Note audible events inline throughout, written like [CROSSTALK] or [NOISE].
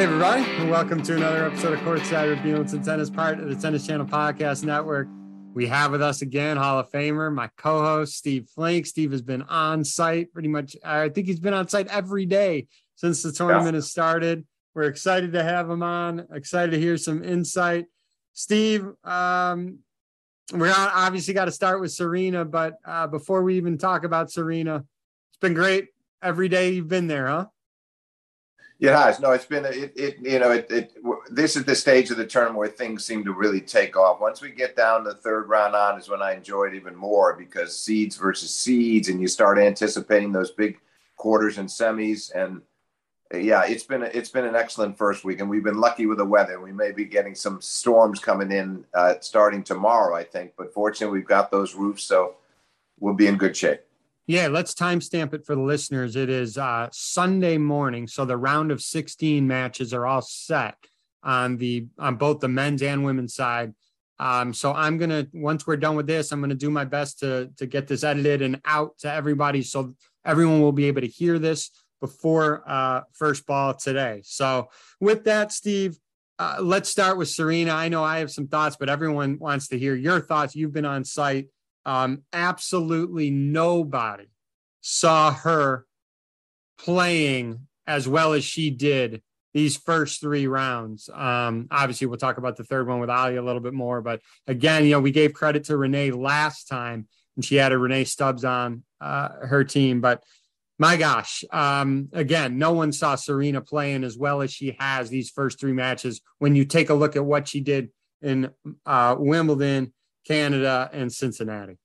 Hey, everybody, and welcome to another episode of Courtside with Beelington Tennis, part of the Tennis Channel Podcast Network. We have with us again Hall of Famer, my co host, Steve Flink. Steve has been on site pretty much, I think he's been on site every day since the tournament yeah. has started. We're excited to have him on, excited to hear some insight. Steve, um, we're obviously got to start with Serena, but uh, before we even talk about Serena, it's been great every day you've been there, huh? It has. No, it's been it. it you know, it, it. This is the stage of the tournament where things seem to really take off. Once we get down the third round on, is when I enjoy it even more because seeds versus seeds, and you start anticipating those big quarters and semis. And yeah, it's been it's been an excellent first week, and we've been lucky with the weather. We may be getting some storms coming in uh, starting tomorrow, I think. But fortunately, we've got those roofs, so we'll be in good shape. Yeah, let's timestamp it for the listeners. It is uh, Sunday morning, so the round of 16 matches are all set on the on both the men's and women's side. Um, so I'm gonna once we're done with this, I'm gonna do my best to to get this edited and out to everybody, so everyone will be able to hear this before uh, first ball today. So with that, Steve, uh, let's start with Serena. I know I have some thoughts, but everyone wants to hear your thoughts. You've been on site um, absolutely nobody saw her playing as well as she did these first three rounds. Um, obviously, we'll talk about the third one with Ali a little bit more. But again, you know, we gave credit to Rennae last time, and she had a Rennae Stubbs on uh, her team. But my gosh, um, again, no one saw Serena playing as well as she has these first three matches. When you take a look at what she did in uh, Wimbledon Canada, and Cincinnati.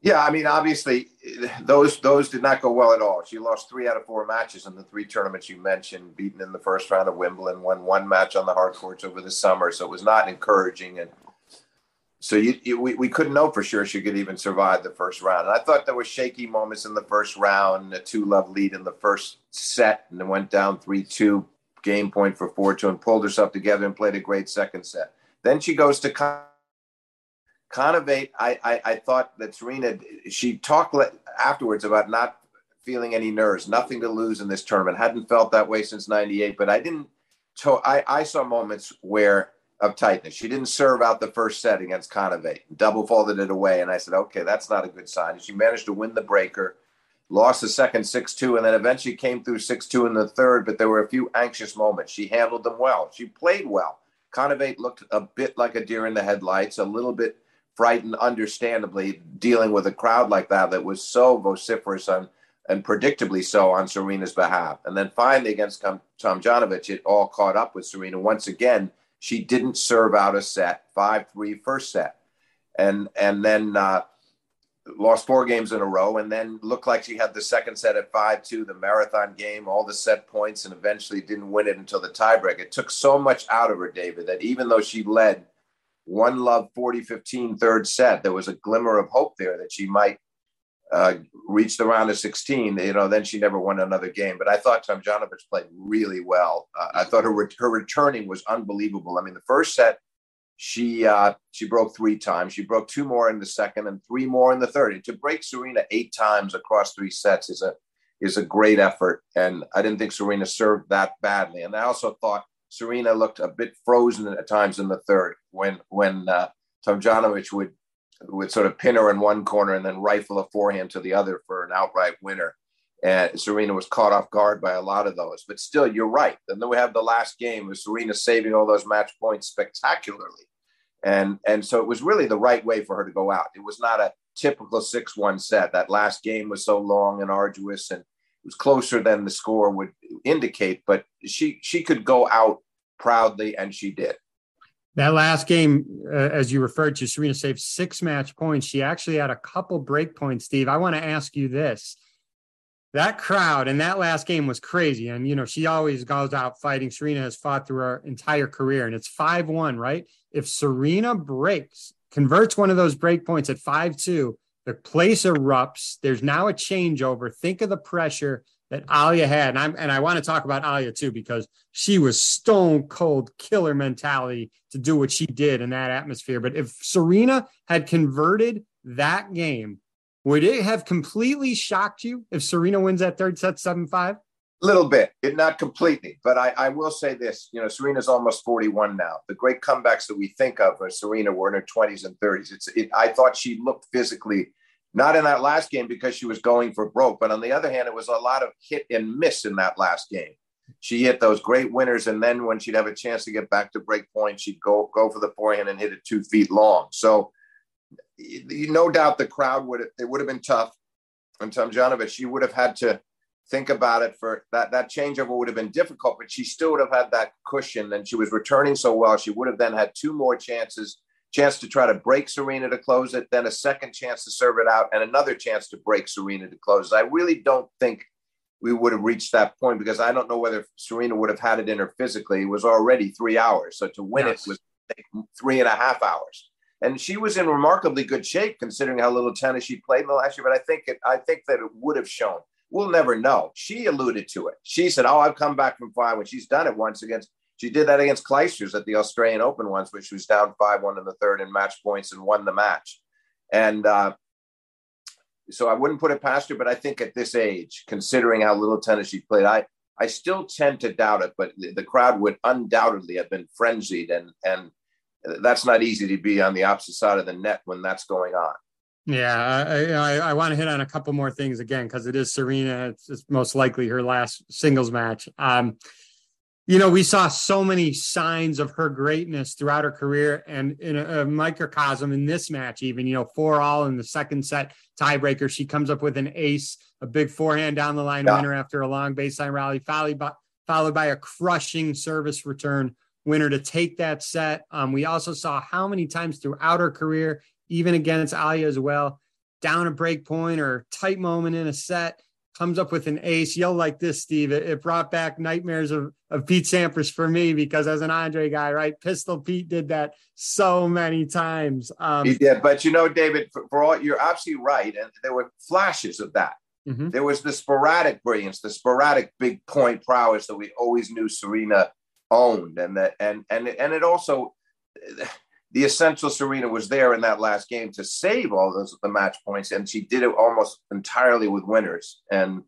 Yeah, I mean, obviously, those those did not go well at all. She lost three out of four matches in the three tournaments you mentioned, beaten in the first round of Wimbledon, won one match on the hard courts over the summer. So it was not encouraging, and so you, you, we, we couldn't know for sure she could even survive the first round. And I thought there were shaky moments in the first round, a two love lead in the first set, and then went down three two, game point for four two, and pulled herself together and played a great second set. Then she goes to Kontaveit, I, I, I thought that Serena, she talked afterwards about not feeling any nerves, nothing to lose in this tournament. Hadn't felt that way since '98, but I didn't. I, I saw moments where of tightness. She didn't serve out the first set against Kontaveit, double faulted it away, and I said, okay, that's not a good sign. She managed to win the breaker, lost the second six two, and then eventually came through six two in the third. But there were a few anxious moments. She handled them well. She played well. Kontaveit looked a bit like a deer in the headlights, a little bit frightened, understandably, dealing with a crowd like that that was so vociferous on, and predictably so on Serena's behalf. And then finally against Tomljanovic, it all caught up with Serena. Once again, she didn't serve out a set, 5 3 first set. And, and then uh, lost four games in a row and then looked like she had the second set at 5-2 the marathon game all the set points and eventually didn't win it until the tiebreak it took so much out of her david that even though she led one love 40 15 third set. There was a glimmer of hope there that she might uh, reach the round of 16 you know then she never won another game. But i thought tomljanovic played really well. Uh, i thought her, her returning was unbelievable. I mean the first set she uh, she broke three times. She broke two more in the second and three more in the third. And to break serena eight times across three sets is a is a great effort. And i didn't think serena served that badly. And i also thought Serena looked a bit frozen at times in the third when when uh, Tomljanovic would would sort of pin her in one corner and then rifle a forehand to the other for an outright winner. And Serena was caught off guard by a lot of those. But still, you're right. And then we have the last game with Serena saving all those match points spectacularly. And and so it was really the right way for her to go out. It was not a typical 6-1 set. That last game was so long and arduous and was closer than the score would indicate, but she she could go out proudly, and she did. That last game, uh, as you referred to, Serena saved six match points. She actually had a couple break points. Steve, I want to ask you this: that crowd in that last game was crazy, and you know she always goes out fighting. Serena has fought through her entire career, and it's five one, right? If Serena breaks, converts one of those break points at five two, the place erupts. There's now a changeover. Think of the pressure that Alia had. And, I'm, and I want to talk about Alia too, because she was stone cold killer mentality to do what she did in that atmosphere. But if Serena had converted that game, would it have completely shocked you if Serena wins that third set 7 5? Little bit, it, not completely, but I, I will say this: you know, Serena's almost forty-one now. The great comebacks that we think of, of Serena, were in her twenties and thirties. It's, it, I thought she looked physically not in that last game because she was going for broke, but on the other hand, it was a lot of hit and miss in that last game. She hit those great winners, and then when she'd have a chance to get back to break point, she'd go go for the forehand and hit it two feet long. So, no doubt the crowd would have, it would have been tough. And Tomljanovic, she would have had to think about it for that that changeover would have been difficult, but she still would have had that cushion, and she was returning so well. She would have then had two more chances chance to try to break Serena to close it, then a second chance to serve it out, and another chance to break Serena to close it. I really don't think we would have reached that point because I don't know whether Serena would have had it in her physically. It was already three hours. So to win yes. it was three and a half hours. And she was in remarkably good shape considering how little tennis she played in the last year. But I think it, I think that it would have shown. We'll never know. She alluded to it. She said, "Oh, I've come back from five when she's done it once against she did that against Clijsters at the Australian Open once, which was down 5 1 in the third in match points and won the match. And uh, so I wouldn't put it past her, but I think at this age, considering how little tennis she played, I, I still tend to doubt it, but the crowd would undoubtedly have been frenzied. And, and that's not easy to be on the opposite side of the net when that's going on. Yeah, I, I, I want to hit on a couple more things again because it is Serena. It's, it's, most likely her last singles match. Um, you know, we saw so many signs of her greatness throughout her career and in a, a, microcosm in this match, even, you know, four all in the second set tiebreaker. She comes up with an ace, a big forehand down the line yeah. winner after a long baseline rally, followed by, followed by a crushing service return winner to take that set. Um, we also saw how many times throughout her career, even against Ajla as well, down a break point or tight moment in a set comes up with an ace yell like this, Steve. It, it, brought back nightmares of, of Pete Sampras for me because as an Andre guy, right? Pistol Pete did that so many times. Um, he did, but you know, David, for, for, all you're absolutely right, and there were flashes of that. Mm-hmm. There was the sporadic brilliance, the sporadic big point prowess that we always knew Serena owned, and that and and and it also the essential Serena was there in that last game to save all those the match points, and she did it almost entirely with winners. And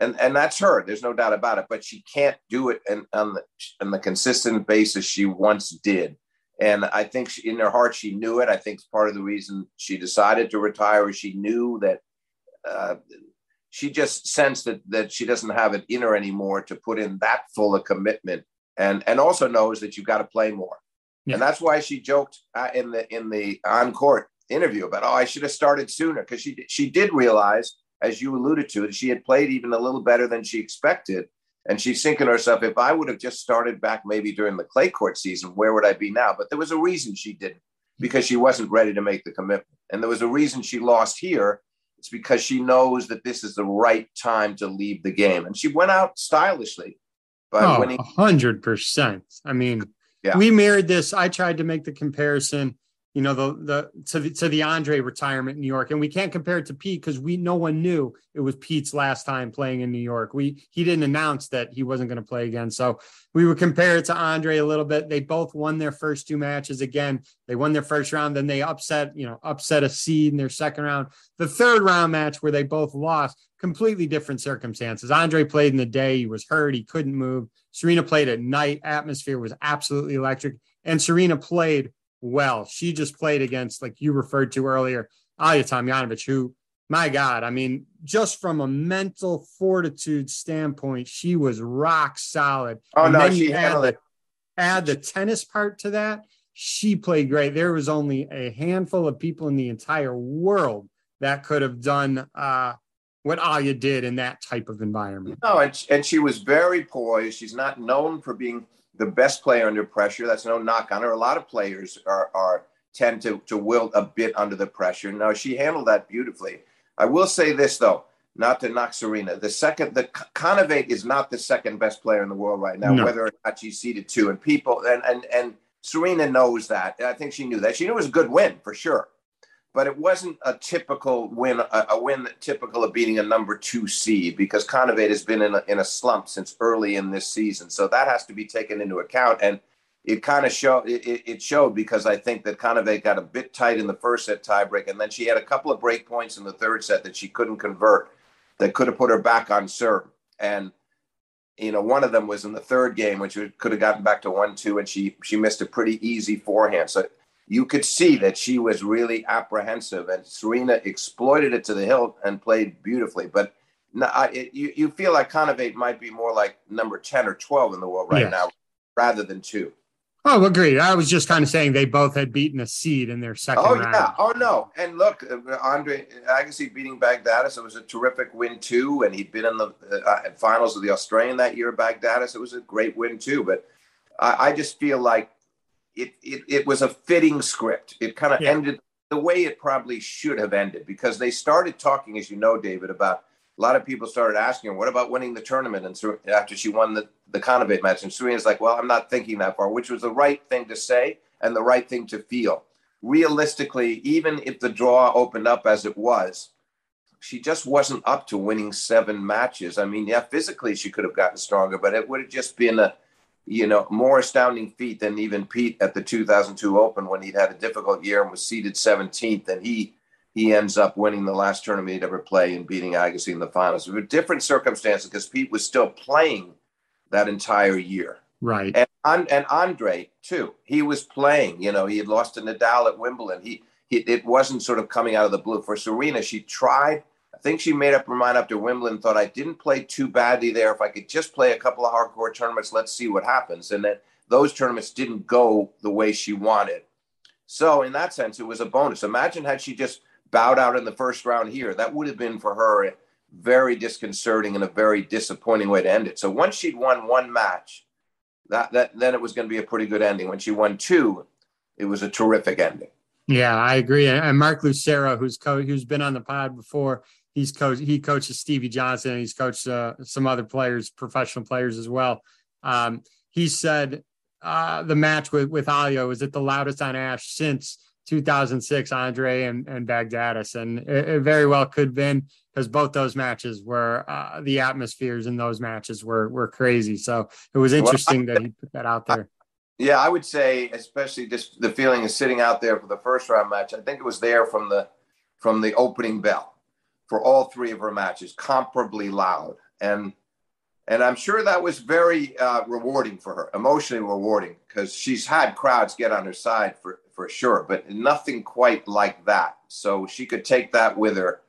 and and that's her. There's no doubt about it. But she can't do it in, on the on the consistent basis she once did. And I think she, in her heart she knew it. I think part of the reason she decided to retire is she knew that. Uh, she just sensed that that she doesn't have it in her anymore to put in that full of commitment, and and also knows that you've got to play more yeah. And that's why she joked uh, in the in the on court interview about, oh, I should have started sooner because she she did realize, as you alluded to, that she had played even a little better than she expected. And she's thinking to herself, if I would have just started back maybe during the clay court season, where would I be now? But there was a reason she didn't, because she wasn't ready to make the commitment. And there was a reason she lost here. It's because she knows that this is the right time to leave the game. And she went out stylishly by oh, winning. 100%. I mean, yeah. We mirrored this. I tried to make the comparison, you know, the the to the to the Andre retirement in New York, and we can't compare it to Pete because we no one knew it was Pete's last time playing in New York. We he didn't announce that he wasn't going to play again, so we would compare it to Andre a little bit. They both won their first two matches again. They won their first round, then they upset, you know, upset a seed in their second round. The third round match where they both lost, completely different circumstances. Andre played in the day, he was hurt, he couldn't move. Serena played at night, atmosphere was absolutely electric, and Serena played well. She just played against, like you referred to earlier, Ajla Tomljanovic, who, my God, I mean, just from a mental fortitude standpoint, she was rock solid. Oh, and no, she handled it. Add the tennis part to that. She played great. There was only a handful of people in the entire world that could have done uh, what Ajla did in that type of environment. No, and, and she was very poised. She's not known for being the best player under pressure. That's no knock on her. A lot of players are, are tend to, to wilt a bit under the pressure. Now she handled that beautifully. I will say this though, not to knock Serena. The second, the Kontaveit is not the second best player in the world right now, no. whether or not she's seeded two. And people and and and Serena knows that. I think she knew that. She knew it was a good win for sure but it wasn't a typical win, a, a win typical of beating a number two seed because Kontaveit has been in a, in a slump since early in this season. So that has to be taken into account. And it kind of showed, it, it, showed because I think that Kontaveit got a bit tight in the first set tiebreak. And then she had a couple of break points in the third set that she couldn't convert that could have put her back on serve. And you know, one of them was in the third game, which could have gotten back to one two, and she she missed a pretty easy forehand. So you could see that she was really apprehensive, and Serena exploited it to the hilt and played beautifully. But no, I, it, you you feel like Kontaveit might be more like number ten or twelve in the world right yes. now, rather than two. Oh, agreed. I was just kind of saying they both had beaten a seed in their second oh, round. yeah. Oh, no. And look, uh, Andre Agassi beating Baghdatis, it was a terrific win, too. And he'd been in the uh, finals of the Australian that year, Baghdatis. It was a great win, too. But I, I just feel like it, it, it, was a fitting script. It kind of yeah. ended the way it probably should have ended because they started talking, as you know, David, about – a lot of people started asking her, "What about winning the tournament?" And so after she won the the Kontaveit match, and Serena's like, "Well, I'm not thinking that far," which was the right thing to say and the right thing to feel. Realistically, even if the draw opened up as it was, she just wasn't up to winning seven matches. I mean, yeah, physically she could have gotten stronger, but it would have just been a you know more astounding feat than even Pete at the 2002 Open when he'd had a difficult year and was seeded 17th, and he he ends up winning the last tournament he'd ever play and beating Agassi in the finals. It different circumstances because Pete was still playing that entire year. Right. And, and Andre, too. He was playing. You know, he had lost to Nadal at Wimbledon. He, he It wasn't sort of coming out of the blue. For Serena, she tried. I think she made up her mind after Wimbledon, thought, I didn't play too badly there. If I could just play a couple of hard court tournaments, let's see what happens. And then those tournaments didn't go the way she wanted. So, in that sense, it was a bonus. Imagine had she just bowed out in the first round here. That would have been for her very disconcerting and a very disappointing way to end it. So once she'd won one match, that, that then it was going to be a pretty good ending. When she won two, it was a terrific ending. Yeah, I agree. And Mark Lucero, who's co- who's been on the pod before, he's coach he coaches Stevie Johnson and he's coached uh, some other players, professional players as well. Um, he said uh, the match with with Alio was at the loudest on Ash since 2006 Andre and, and Baghdatis. And it, it very well could have been because both those matches were uh, the atmospheres in those matches were were crazy. So it was interesting well, I, that he put that out there. Yeah, I would say, especially just the feeling of sitting out there for the first round match. I think it was there from the from the opening bell for all three of her matches, comparably loud. And and I'm sure that was very uh, rewarding for her, emotionally rewarding, because she's had crowds get on her side for for sure, but nothing quite like that. So she could take that with her,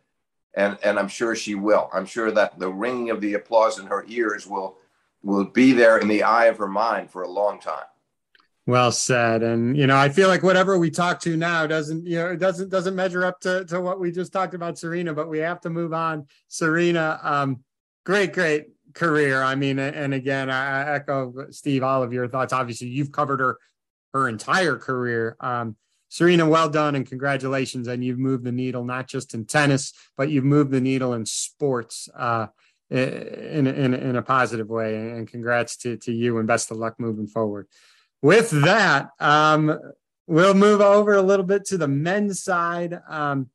and and I'm sure she will. I'm sure that the ringing of the applause in her ears will will be there in the eye of her mind for a long time. Well said. And you know, I feel like whatever we talk to now doesn't, you know, it doesn't doesn't measure up to, to what we just talked about Serena, but we have to move on. Serena, um, great, great career. I mean, and again, I echo Steve, all of your thoughts. Obviously, you've covered her her entire career. Um, Serena, well done and congratulations. And you've moved the needle not just in tennis, but you've moved the needle in sports uh, in, in, in a positive way. And congrats to, to you and best of luck moving forward. With that, um, we'll move over a little bit to the men's side. Um,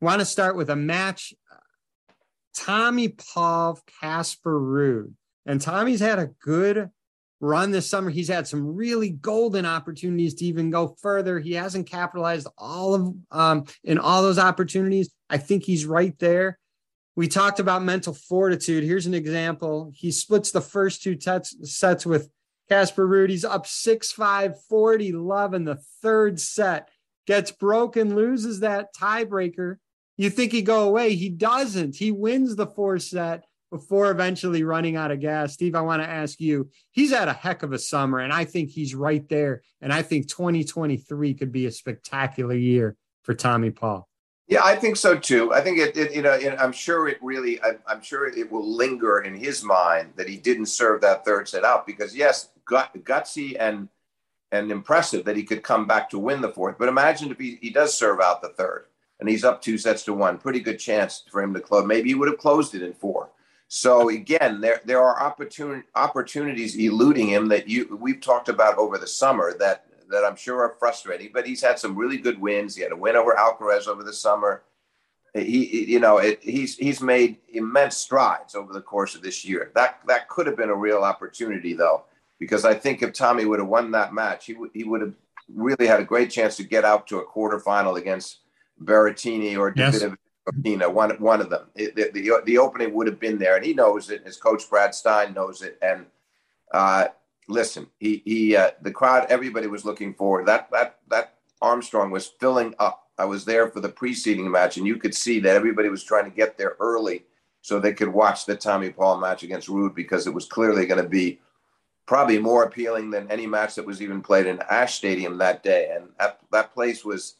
Want to start with a match Tommy Paul, Casper Ruud. And Tommy's had a good run this summer. He's had some really golden opportunities to even go further. He hasn't capitalized all of um, in all those opportunities. I think he's right there. We talked about mental fortitude. Here's an example. He splits the first two sets with Casper Ruud. He's up 6 5, 40 love in the third set. Gets broken, loses that tiebreaker. You think he'd go away. He doesn't. He wins the fourth set before eventually running out of gas. Steve, I want to ask you, he's had a heck of a summer, and I think he's right there. And I think 2023 could be a spectacular year for Tommy Paul. Yeah, I think so too. I think it, it you know, I'm sure it really, I, am sure it will linger in his mind that he didn't serve that third set out because yes, gut, gutsy and and impressive that he could come back to win the fourth. But imagine if he, he does serve out the third and he's up two sets to one, pretty good chance for him to close. Maybe he would have closed it in four. So again, there there are opportun- opportunities eluding him that you we've talked about over the summer that that I'm sure are frustrating. But he's had some really good wins. He had a win over Alcaraz over the summer. He, you know, it, he's he's made immense strides over the course of this year. That that could have been a real opportunity, though, because I think if Tommy would have won that match, he w- he would have really had a great chance to get out to a quarterfinal against Berrettini or David Pina, one one of them. It, the, the, the opening would have been there, and he knows it. His coach Brad Stine knows it. And uh, listen, he he uh, the crowd, everybody was looking forward. That that that Armstrong was filling up. I was there for the preceding match, and you could see that everybody was trying to get there early so they could watch the Tommy Paul match against Ruud because it was clearly going to be probably more appealing than any match that was even played in Ash Stadium that day. And that, that place was,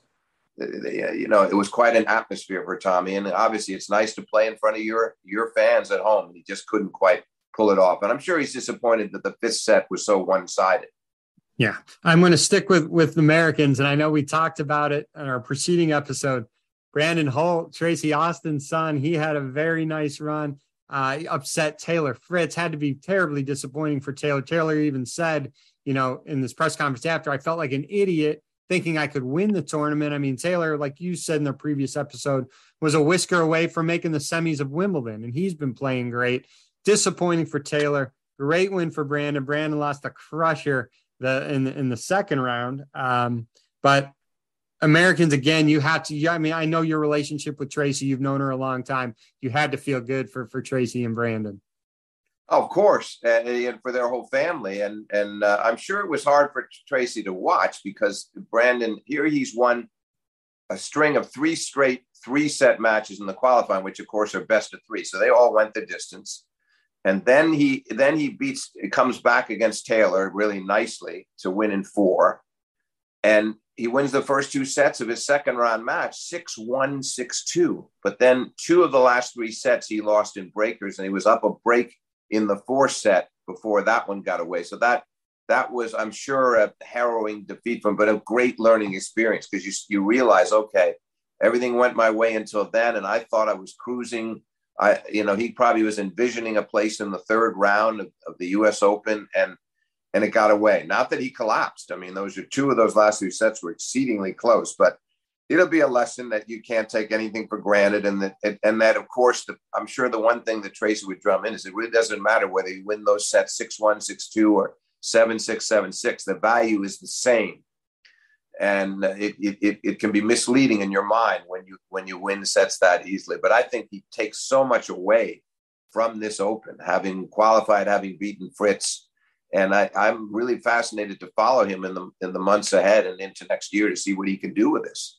uh, you know, it was quite an atmosphere for Tommy. And obviously, it's nice to play in front of your your fans at home. He just couldn't quite pull it off. And I'm sure he's disappointed that the fifth set was so one sided. Yeah, I'm going to stick with with Americans, and I know we talked about it in our preceding episode. Brandon Holt, Tracy Austin's son, he had a very nice run. Uh, upset Taylor Fritz had to be terribly disappointing for Taylor. Taylor even said, you know, in this press conference after, I felt like an idiot thinking I could win the tournament. I mean, Taylor, like you said in the previous episode, was a whisker away from making the semis of Wimbledon, and he's been playing great. Disappointing for Taylor. Great win for Brandon. Brandon lost a crusher the in the, in the second round. Um, but Americans, again, you have to. I mean, I know your relationship with Tracy. You've known her a long time. You had to feel good for for Tracy and Brandon. of course, and, and, for their whole family, and and uh, I'm sure it was hard for Tracy to watch because Brandon here he's won a string of three straight three set matches in the qualifying, which of course are best of three. So they all went the distance and then he then he beats comes back against Taylor really nicely to win in four, and he wins the first two sets of his second round match 6-1 6-2 but then two of the last three sets he lost in breakers and he was up a break in the fourth set before that one got away so that that was i'm sure a harrowing defeat for him but a great learning experience because you you realize okay everything went my way until then and i thought i was cruising I, you know, he probably was envisioning a place in the third round of, of, the U.S. Open, and and it got away. Not that he collapsed. I mean, those are two of those last two sets were exceedingly close, but it'll be a lesson that you can't take anything for granted, and that and that of course, the, I'm sure the one thing that Tracy would drum in is it really doesn't matter whether you win those sets six one, six two, or seven six, seven six. The value is the same and it, it, it can be misleading in your mind when you when you win sets that easily. But I think he takes so much away from this Open, having qualified, having beaten Fritz, and I, I'm really fascinated to follow him in the in the months ahead and into next year to see what he can do with this.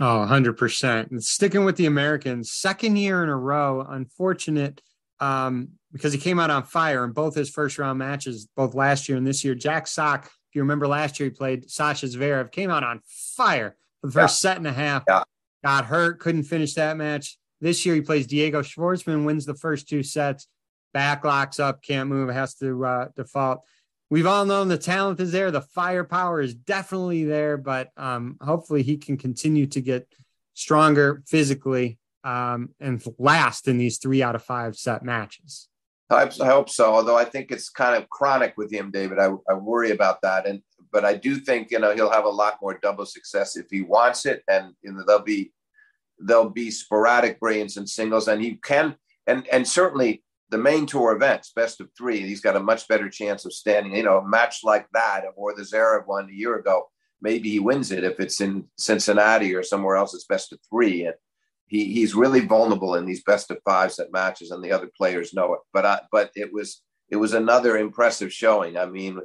Oh, 100%. And sticking with the Americans, second year in a row, unfortunate um, because he came out on fire in both his first round matches, both last year and this year. Jack Sock if you remember last year, he played Sasha Zverev, came out on fire for the first yeah. set and a half. Yeah. Got hurt, couldn't finish that match. This year, he plays Diego Schwartzman, wins the first two sets, back locks up, can't move, has to uh, default. We've all known the talent is there, the firepower is definitely there, but um, hopefully he can continue to get stronger physically um, and last in these three out of five set matches. I, hope so. Although I think it's kind of chronic with him, David. I, I worry about that. And but I do think you know he'll have a lot more double success if he wants it, and you know there'll be there'll be sporadic brilliance in singles, and he can and and certainly the main tour events, best of three, he's got a much better chance of standing. You know, a match like that or the Zverev one a year ago, maybe he wins it if it's in Cincinnati or somewhere else. It's best of three, and he he's really vulnerable in these best of five set matches, and the other players know it. But I, but it was it was another impressive showing. I mean,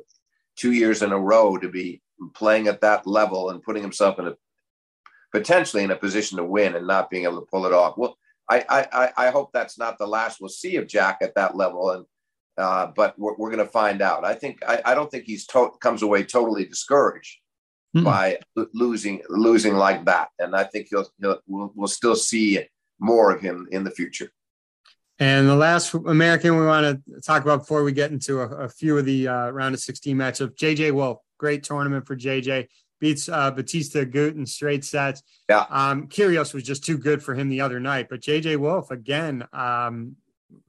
two years in a row to be playing at that level and putting himself in a potentially in a position to win and not being able to pull it off. Well, I I, I hope that's not the last we'll see of Jack at that level, and uh, but we're, we're going to find out. I think I, I don't think he's to- comes away totally discouraged mm-hmm. by losing losing like that. And I think he'll, he'll we'll, we'll still see more of him in the future. And the last American we want to talk about before we get into a, a few of the uh, round of 16 matchups, JJ Wolf, great tournament for JJ. Beats uh, Bautista Agut in straight sets. Yeah. Um, Kyrgios was just too good for him the other night, but JJ Wolf again, um,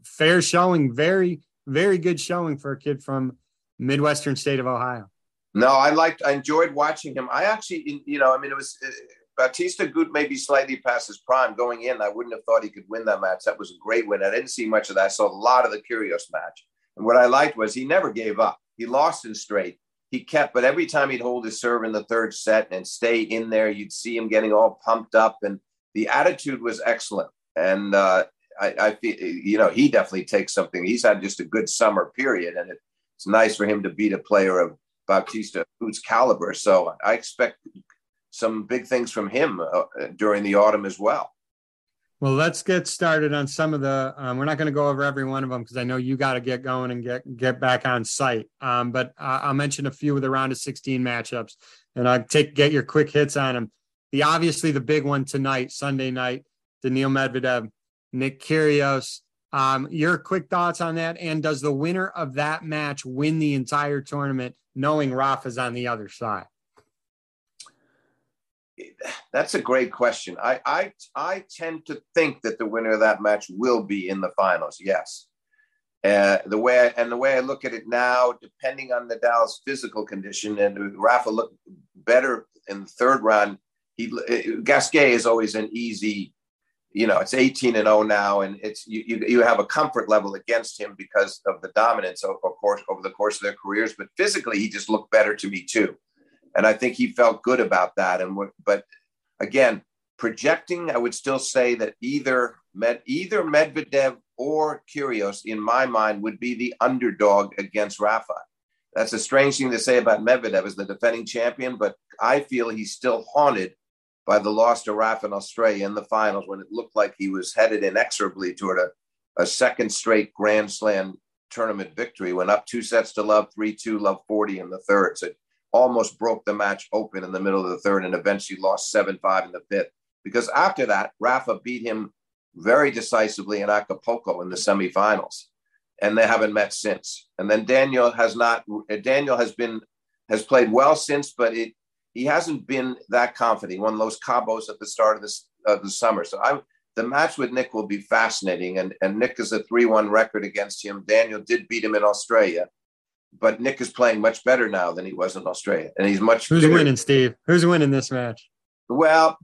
fair showing, very very good showing for a kid from Midwestern state of Ohio. No, I liked, I enjoyed watching him. I actually, you know, I mean, it was uh, Bautista Agut maybe slightly past his prime going in. I wouldn't have thought he could win that match. That was a great win. I didn't see much of that. I saw a lot of the Kyrgios match. And what I liked was he never gave up. He lost in straight. He kept, but every time he'd hold his serve in the third set and stay in there, you'd see him getting all pumped up and the attitude was excellent, and uh, I, I feel you know he definitely takes something. He's had just a good summer period, and it, it's nice for him to beat a player of Bautista caliber. So I expect some big things from him uh, during the autumn as well. Well, let's get started on some of the. Um, we're not going to go over every one of them because I know you got to get going and get get back on site. Um, but uh, I'll mention a few of the round of 16 matchups, and I'll take get your quick hits on them. The obviously the big one tonight, Sunday night, Daniil Medvedev, Nick Kyrgios. Um, your quick thoughts on that, and does the winner of that match win the entire tournament, knowing Rafa's on the other side? That's a great question. I, I I tend to think that the winner of that match will be in the finals. Yes, uh, the way I, and the way I look at it now, depending on Nadal's physical condition, and Rafa looked better in the third round. He Gasquet is always an easy, you know, it's 18 and 0 now, and it's you, you, you have a comfort level against him because of the dominance of, of course over the course of their careers. But physically, he just looked better to me too and I think he felt good about that. And but again, projecting, I would still say that either Med, either Medvedev or Kyrgios, in my mind, would be the underdog against Rafa. That's a strange thing to say about Medvedev as the defending champion, but I feel he's still haunted by the loss to Rafa in Australia in the finals when it looked like he was headed inexorably toward a, a second straight Grand Slam tournament victory. Went up two sets to love, 3 2, love 40 in the third. So almost broke the match open in the middle of the third and eventually lost 7 5 in the fifth. Because after that, Rafa beat him very decisively in Acapulco in the semifinals. And they haven't met since. And then Daniel has not, Daniel has been, has played well since, but it, he hasn't been that confident. He won Los Cabos at the start of this of the summer. So I, the match with Nick will be fascinating. And, and Nick is a 3 1 record against him. Daniel did beat him in Australia but Nick is playing much better now than he was in Australia, and he's much. Who's winning, Steve? Who's winning this match? Well,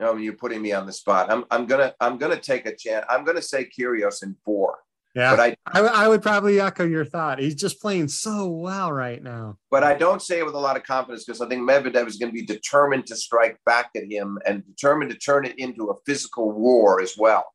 you know, you're putting me on the spot. I'm, I'm gonna, I'm gonna take a chance. I'm gonna say Kyrgios in four. Yeah, but I, I, I, would probably echo your thought. He's just playing so well right now. But I don't say it with a lot of confidence because I think Medvedev is going to be determined to strike back at him and determined to turn it into a physical war as well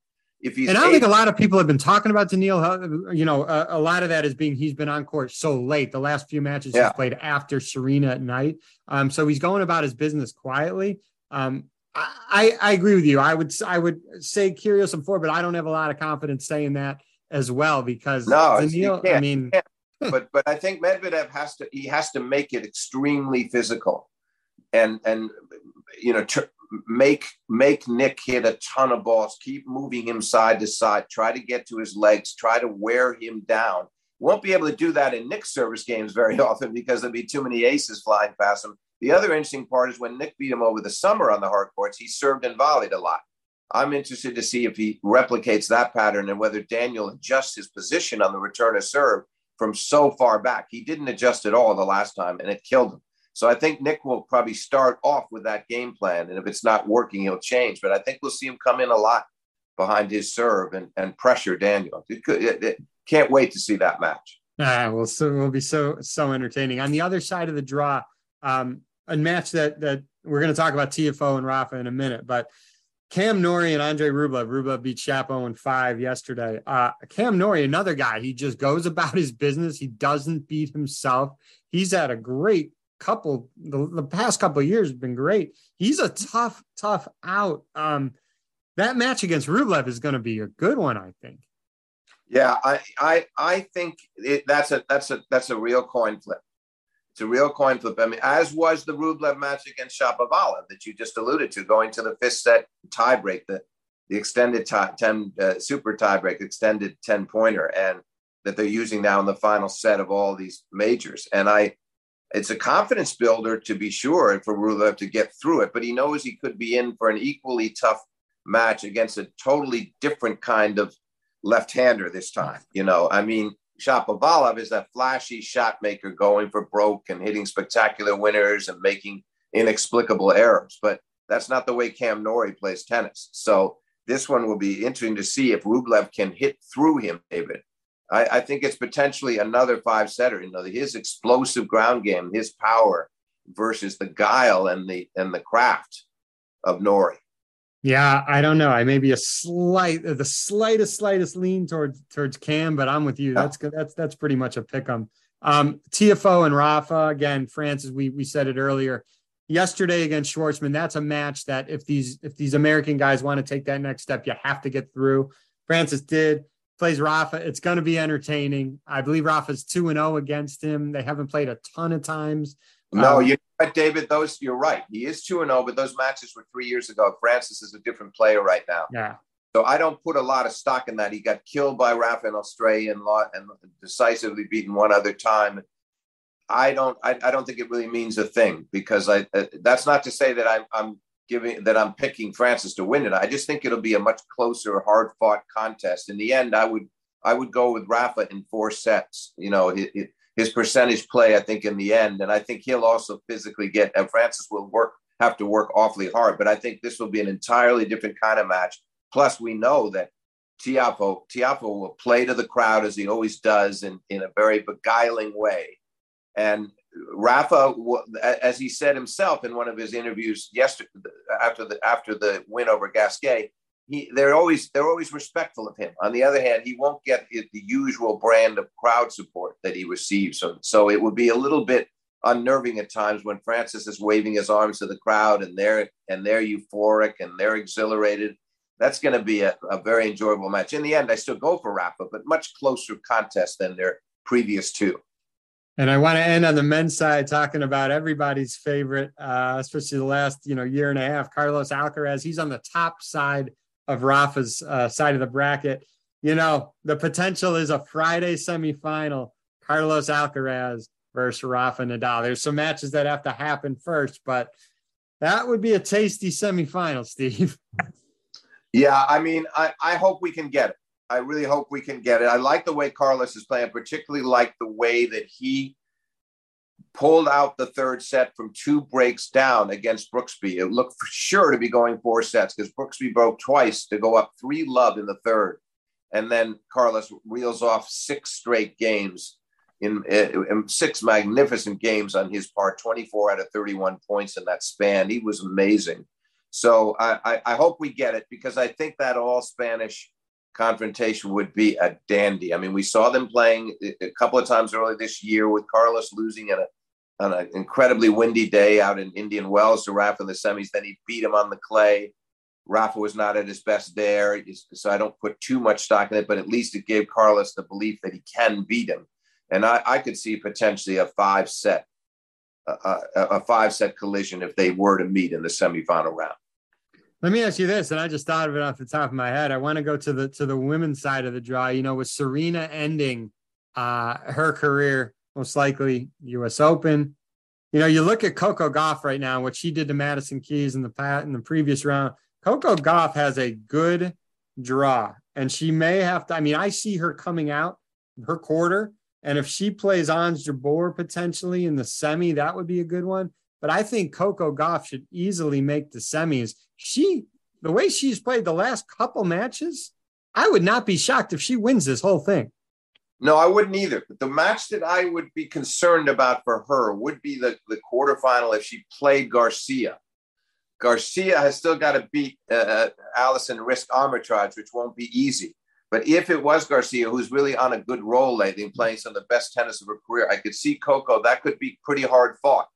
if he's and I think a lot of people have been talking about Daniil. You know, a, a, lot of that is being he's been on court so late. The last few matches yeah. he's played after Serena at night. Um, so he's going about his business quietly. Um, I, I agree with you. I would I would say Kyrgios and four, but I don't have a lot of confidence saying that as well because no, Daniil, I mean, [LAUGHS] but but I think Medvedev has to he has to make it extremely physical, and and you know make make Nick hit a ton of balls, keep moving him side to side, try to get to his legs, try to wear him down. Won't be able to do that in Nick's service games very [LAUGHS] often because there'll be too many aces flying past him. The other interesting part is when Nick beat him over the summer on the hard courts, he served and volleyed a lot. I'm interested to see if he replicates that pattern and whether Daniel adjusts his position on the return of serve from so far back. He didn't adjust at all the last time, and it killed him. So I think Nick will probably start off with that game plan. And if it's not working, he'll change. But I think we'll see him come in a lot behind his serve and, and pressure Daniel. It could, it, it, can't wait to see that match. Ah, well, so will be so so entertaining. On the other side of the draw, um, a match that that we're going to talk about Tiafoe and Rafa in a minute, but Cam Norrie and Andre Rublev. Rublev beat Shapo in five yesterday. Uh, Cam Norrie, another guy, he just goes about his business. He doesn't beat himself. He's had a great couple the, the past couple years has been great. He's a tough, tough out. Um, that match against Rublev is going to be a good one, I think. Yeah, I I I think it, that's a that's a that's a real coin flip. It's a real coin flip. I mean, as was the Rublev match against Shapovalov that you just alluded to, going to the fifth set tiebreak, the the extended tie, ten uh, super tiebreak, extended ten pointer, and that they're using now in the final set of all these majors. And I it's a confidence builder to be sure for Rublev to get through it, but he knows he could be in for an equally tough match against a totally different kind of left-hander this time. You know, I mean, Shapovalov is that flashy shot maker going for broke and hitting spectacular winners and making inexplicable errors, but that's not the way Cam Norrie plays tennis. So this one will be interesting to see if Rublev can hit through him, David. I, I think it's potentially another five setter. You know, his explosive ground game, his power versus the guile and the and the craft of Norrie. Yeah, I don't know. I may be a slight, the slightest, slightest lean towards towards Cam, but I'm with you. That's good. That's that's pretty much a pick 'em. Um, Tiafoe and Rafa again. Francis, we we said it earlier yesterday against Schwartzman. That's a match that if these if these American guys want to take that next step, you have to get through. Francis did plays Rafa. It's going to be entertaining. I believe Rafa's two and zero oh against him. They haven't played a ton of times. No, um, you know what, David? Those you're right. He is two and zero, oh, but those matches were three years ago. Francis is a different player right now. Yeah. So I don't put a lot of stock in that. He got killed by Rafa in Australia and, and decisively beaten one other time. I don't. I, I, don't think it really means a thing because I. Uh, that's not to say that I'm, I'm giving that I'm picking Francis to win it. I just think it'll be a much closer, hard fought contest. In the end, I would I would go with Rafa in four sets. You know, his, his percentage play. I think in the end, and I think he'll also physically get. And Francis will work have to work awfully hard. But I think this will be an entirely different kind of match. Plus, we know that Tiafoe Tiafoe will play to the crowd as he always does in, in a very beguiling way. And Rafa, as he said himself in one of his interviews yesterday after the after the win over Gasquet, he they're always they're always respectful of him. On the other hand, he won't get the usual brand of crowd support that he receives. So so it would be a little bit unnerving at times when Francis is waving his arms to the crowd and they're and they're euphoric and they're exhilarated. That's going to be a, a very enjoyable match. In the end, I still go for Rafa, but much closer contest than their previous two. And I want to end on the men's side talking about everybody's favorite, uh, especially the last you know year and a half. Carlos Alcaraz, he's on the top side of Rafa's uh, side of the bracket. You know the potential is a Friday semifinal. Carlos Alcaraz versus Rafa Nadal. There's some matches that have to happen first, but that would be a tasty semifinal, [LAUGHS] Steve. Yeah, I mean, I, I hope we can get it. I really hope we can get it. I like the way Carlos is playing, particularly like the way that he pulled out the third set from two breaks down against Brooksby. It looked for sure to be going four sets because Brooksby broke twice to go up three love in the third. And then Carlos reels off six straight games in, in, six magnificent games on his part, 24 out of 31 points in that span. He was amazing. So I, I, I hope we get it because I think that all Spanish confrontation would be a dandy. I mean, we saw them playing a couple of times early this year with Carlos losing in a on an incredibly windy day out in Indian Wells to Rafa in the semis. Then he beat him on the clay. Rafa was not at his best there, so I don't put too much stock in it. But at least it gave Carlos the belief that he can beat him, and I, I could see potentially a five set, a, a, a five set collision if they were to meet in the semifinal round. Let me ask you this, and I just thought of it off the top of my head. I want to go to the to the women's side of the draw. You know, with Serena ending uh, her career, most likely U.S. Open. You know, you look at Coco Gauff right now, what she did to Madison Keys in the pat in the previous round. Coco Gauff has a good draw, and she may have to. I mean, I see her coming out her quarter, and if she plays Ons Jabeur potentially in the semi, that would be a good one. But I think Coco Gauff should easily make the semis. She, the way she's played the last couple matches, I would not be shocked if she wins this whole thing. No, I wouldn't either. But the match that I would be concerned about for her would be the, the quarterfinal if she played Garcia. Garcia has still got to beat uh, uh Alison Riske-Amritraj, which won't be easy. But if it was Garcia, who's really on a good roll lately and playing some of the best tennis of her career, I could see Coco. That could be pretty hard fought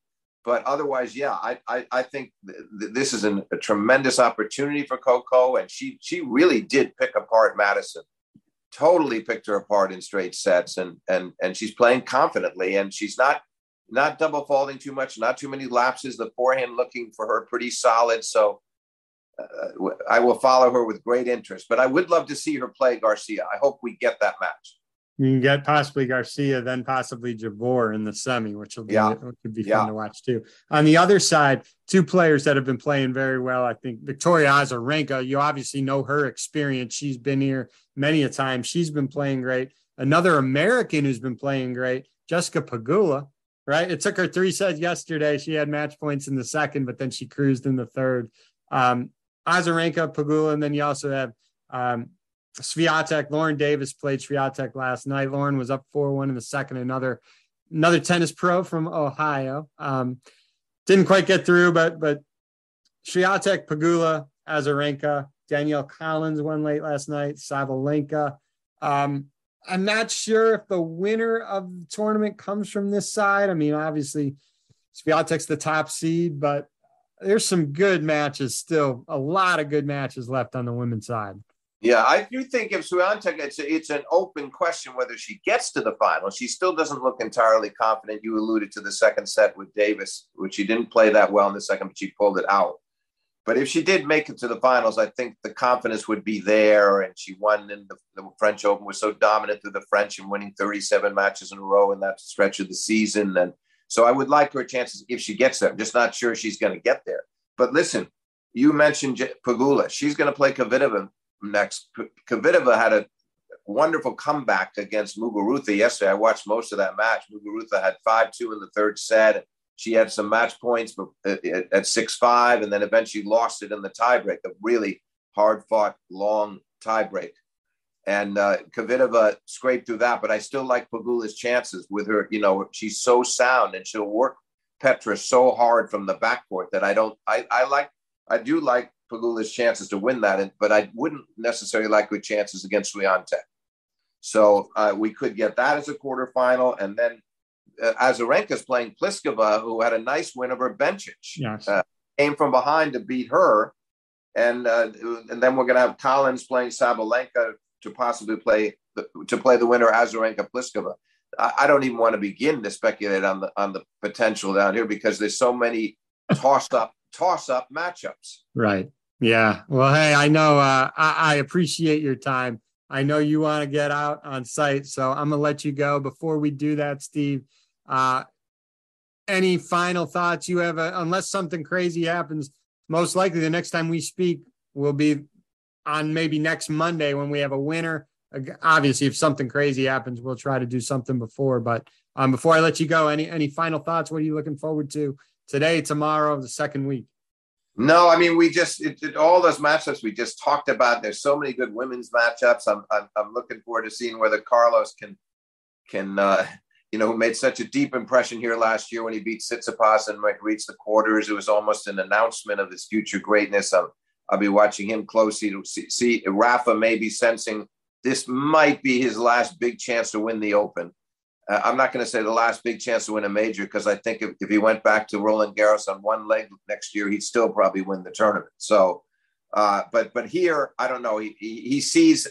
but otherwise, yeah, I I, I think th- this is an, a tremendous opportunity for Coco, and she she really did pick apart Madison, totally picked her apart in straight sets, and and and she's playing confidently, and she's not not double faulting too much, not too many lapses. The forehand looking for her pretty solid, so. Uh, I will follow her with great interest, but I would love to see her play Garcia. I hope we get that match you can get possibly Garcia, then possibly Jabeur in the semi, which will be yeah. which would be fun to watch too. On the other side, two players that have been playing very well. I think Victoria Azarenka. You obviously know her experience. She's been here many a time. She's been playing great. Another American who's been playing great, Jessica Pegula. Right, it took her three sets yesterday. She had match points in the second, but then she cruised in the third. Um, Azarenka, Pegula, and then you also have um, Swiatek, Lauren Davis played Swiatek last night. Lauren was up 4 1 in the second. Another another tennis pro from Ohio. Um, didn't quite get through, but but Swiatek, Pegula, Azarenka. Danielle Collins won late last night. Sabalenka. Um, I'm not sure if the winner of the tournament comes from this side. I mean, obviously, Swiatek's the top seed, but there's some good matches still. A lot of good matches left on the women's side. Yeah, I do think if Swiatek, it's it's an open question whether she gets to the final. She still doesn't look entirely confident. You alluded to the second set with Davis, which she didn't play that well in the second, but she pulled it out. But if she did make it to the finals, I think the confidence would be there. And she won in the, the, French Open, was so dominant through the French and winning 37 matches in a row in that stretch of the season. And so I would like her chances if she gets there. I'm just not sure she's going to get there. But listen, you mentioned Pegula. She's going to play Kvitova next. Kvitova had a wonderful comeback against Muguruza yesterday. I watched most of that match. Muguruza had 5 2 in the third set. She had some match points at 6 5, and then eventually lost it in the tiebreak, a really hard fought, long tiebreak. And uh, Kvitova scraped through that, but I still like Pegula's chances with her. You know, she's so sound and she'll work Petra so hard from the backcourt that I don't, I, I like, I do like Pegula's chances to win that, but I wouldn't necessarily like good chances against Swiatek. So uh, we could get that as a quarterfinal, and then uh, Azarenka's playing Pliskova, who had a nice win over Bencic. Yes. Uh, came from behind to beat her, and uh, and then we're going to have Collins playing Sabalenka to possibly play the, to play the winner Azarenka Pliskova. I, I don't even want to begin to speculate on the on the potential down here because there's so many [LAUGHS] toss up toss up matchups. Right. Yeah. Well, hey, I know uh, I, I appreciate your time. I know you want to get out on site, so I'm gonna let you go. Before we do that, Steve, uh, any final thoughts you have? Uh, unless something crazy happens, most likely the next time we speak will be on maybe next Monday when we have a winner. Obviously, if something crazy happens, we'll try to do something before. But um, before I let you go, any any final thoughts? What are you looking forward to today, tomorrow, the second week? No, I mean we just it, it, all those matchups we just talked about. There's so many good women's matchups. I'm I'm, I'm looking forward to seeing whether Carlos can can uh, you know, who made such a deep impression here last year when he beat Tsitsipas and reached the quarters. It was almost an announcement of his future greatness. I'll, I'll be watching him closely to see, see Rafa maybe sensing this might be his last big chance to win the Open. Uh, I'm not going to say the last big chance to win a major because I think if, if he went back to Roland Garros on one leg next year, he'd still probably win the tournament. So, uh, but but here, I don't know. He, he, he sees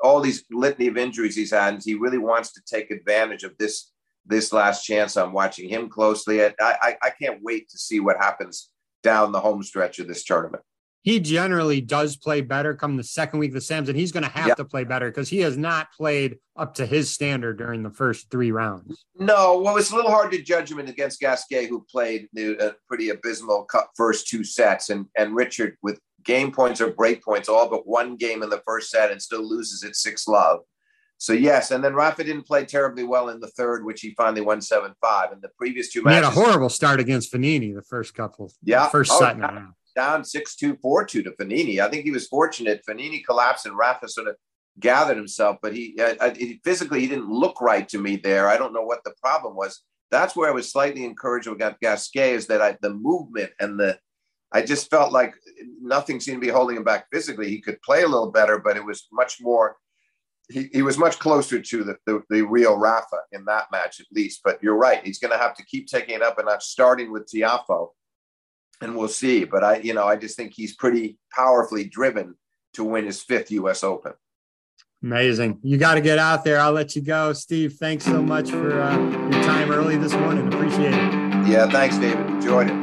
all these litany of injuries he's had, and he really wants to take advantage of this this last chance. I'm watching him closely. I, I, I can't wait to see what happens down the home stretch of this tournament. He generally does play better come the second week of the Slams, and he's going to have to play better because he has not played up to his standard during the first three rounds. No, well, it's a little hard to judge him against Gasquet, who played a uh, pretty abysmal first two sets, and and Richard with game points or break points, all but one game in the first set, and still loses at six love. So yes, and then Rafa didn't play terribly well in the third, which he finally won seven five. In the previous two matches, he had a horrible start against Fognini the first couple. Yeah, first oh, set down, down six two four two to Fognini. I think he was fortunate. Fognini collapsed and Rafa sort of gathered himself, but he, uh, he physically he didn't look right to me there. I don't know what the problem was. That's where I was slightly encouraged with Gasquet is that I, the movement and the I just felt like nothing seemed to be holding him back physically. He could play a little better, but it was much more he, he was much closer to the, the, the real Rafa in that match, at least. But you're right; he's going to have to keep taking it up and not starting with Tiafoe, and we'll see. But I, you know, I just think he's pretty powerfully driven to win his fifth U.S. Open. Amazing! You got to get out there. I'll let you go, Steve. Thanks so much for uh, your time early this morning. Appreciate it. Yeah, thanks, David. Enjoyed it.